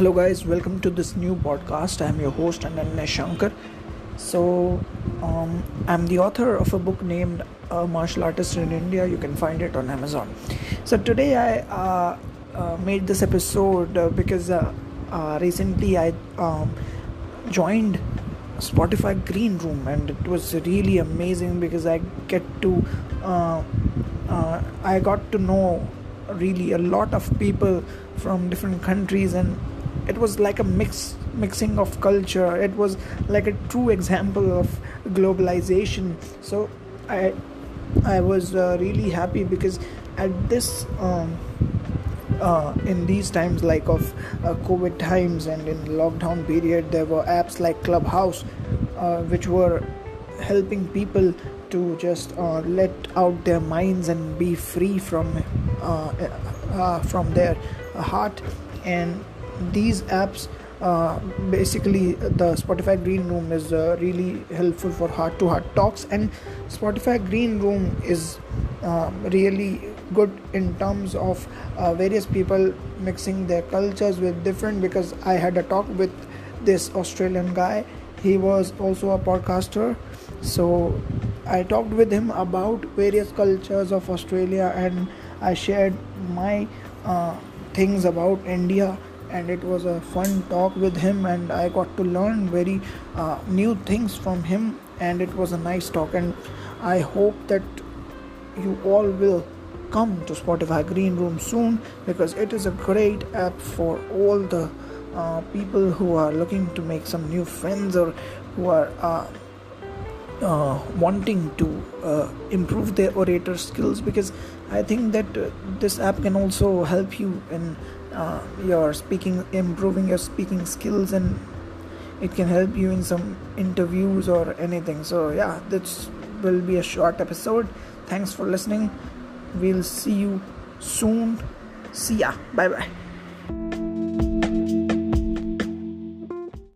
Hello, guys, welcome to this new podcast. I'm your host, Ananya Shankar. So, um, I'm the author of a book named A Martial Artist in India. You can find it on Amazon. So, today I uh, uh, made this episode uh, because uh, uh, recently I um, joined Spotify Green Room and it was really amazing because I get to uh, I got to know really a lot of people from different countries and it was like a mix mixing of culture. It was like a true example of globalization. So i i was uh, really happy because at this um, uh, in these times like of uh, covid times and in lockdown period there were apps like clubhouse uh, which were helping people to just uh, let out their minds and be free from uh, from their heart. And these apps uh, basically the spotify green room is uh, really helpful for heart to heart talks and spotify green room is uh, really good in terms of uh, various people mixing their cultures with different because i had a talk with this australian guy. He was also a podcaster. So i talked with him about various cultures of australia and i shared my uh, things about india and it was a fun talk with him and i got to learn very uh, new things from him and it was a nice talk. And i hope that you all will come to spotify green room soon because it is a great app for all the uh, people who are looking to make some new friends or who are uh, uh, wanting to uh, improve their orator skills because I think that uh, this app can also help you in uh, your speaking, improving your speaking skills, and it can help you in some interviews or anything. So, yeah, this will be a short episode. Thanks for listening. We'll see you soon. See ya. Bye bye.